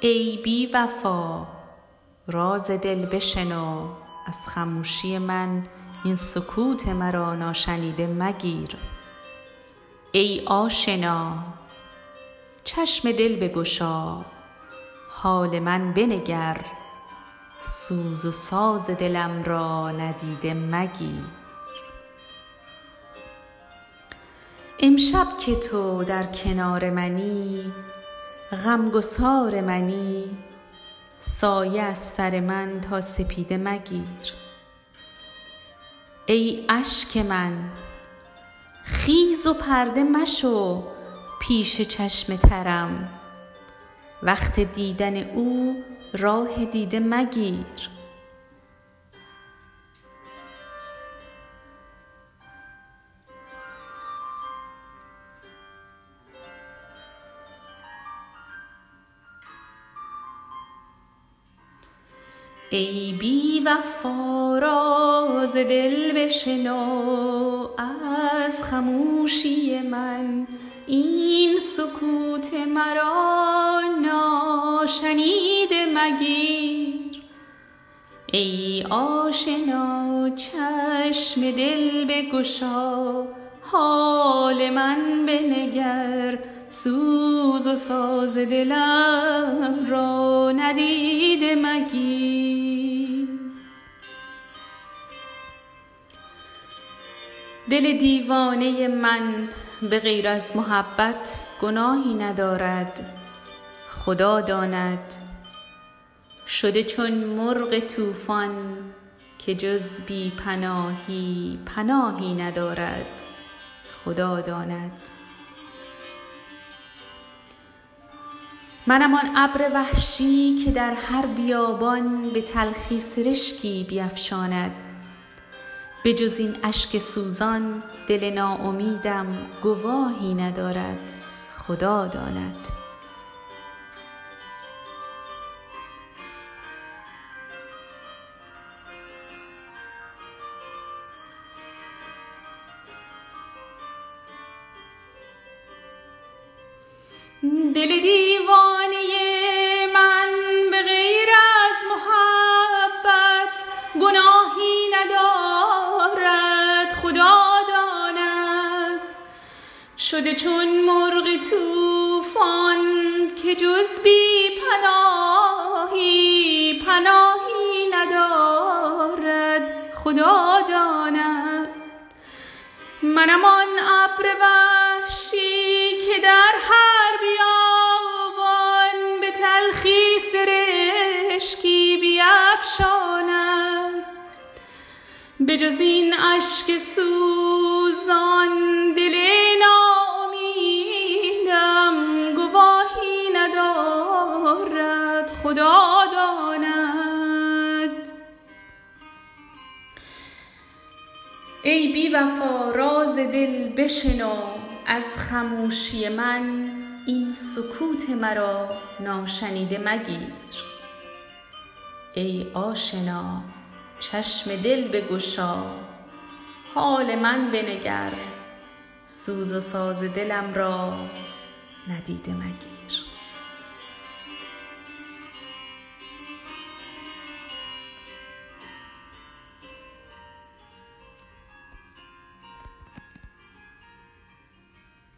ای بی وفا راز دل بشنو از خموشی من این سکوت مرا ناشنیده مگیر. ای آشنا چشم دل بگشا. حال من بنگر سوز و ساز دلم را ندیده مگیر. امشب که تو در کنار منی غمگسار منی سایه از سر من تا سپیده مگیر. ای اشک من خیز و پرده مشو پیش چشم ترم. وقت دیدن او راه دیده مگیر. ای بی وفا راز دل بشنو از خموشی من. این سکوت مرا ناشنیده مگیر. ای آشنا چشم دل بگشا حال من بنگر سوز و ساز دلم را ندیده مگیر. دل دیوانه من به غیر از محبت گناهی ندارد. خدا داند شده چون مرغ طوفان که جز بی پناهی پناهی ندارد. خدا داند. منم آن ابر وحشی که در هر بیابان به تلخی سرشکی بیفشاند. به جز این اشک سوزان دل ناامیدم گواهی ندارد. خدا داند. دل دیوانه من به غیر از محبت گناهی ندارد خدا داند. شده چون مرغ طوفان که جز بی پناهی پناهی ندارد خدا داند. منم آن ابر وحشی جز این اشک سوزان دل ناامیدم گواهی ندارد خدا داند. ای بی وفا راز دل بشنو از خموشی من این سکوت مرا ناشنیده مگیر. ای آشنا چشم دل بگشا. حال من بنگر سوز و ساز دلم را ندیده مگیر.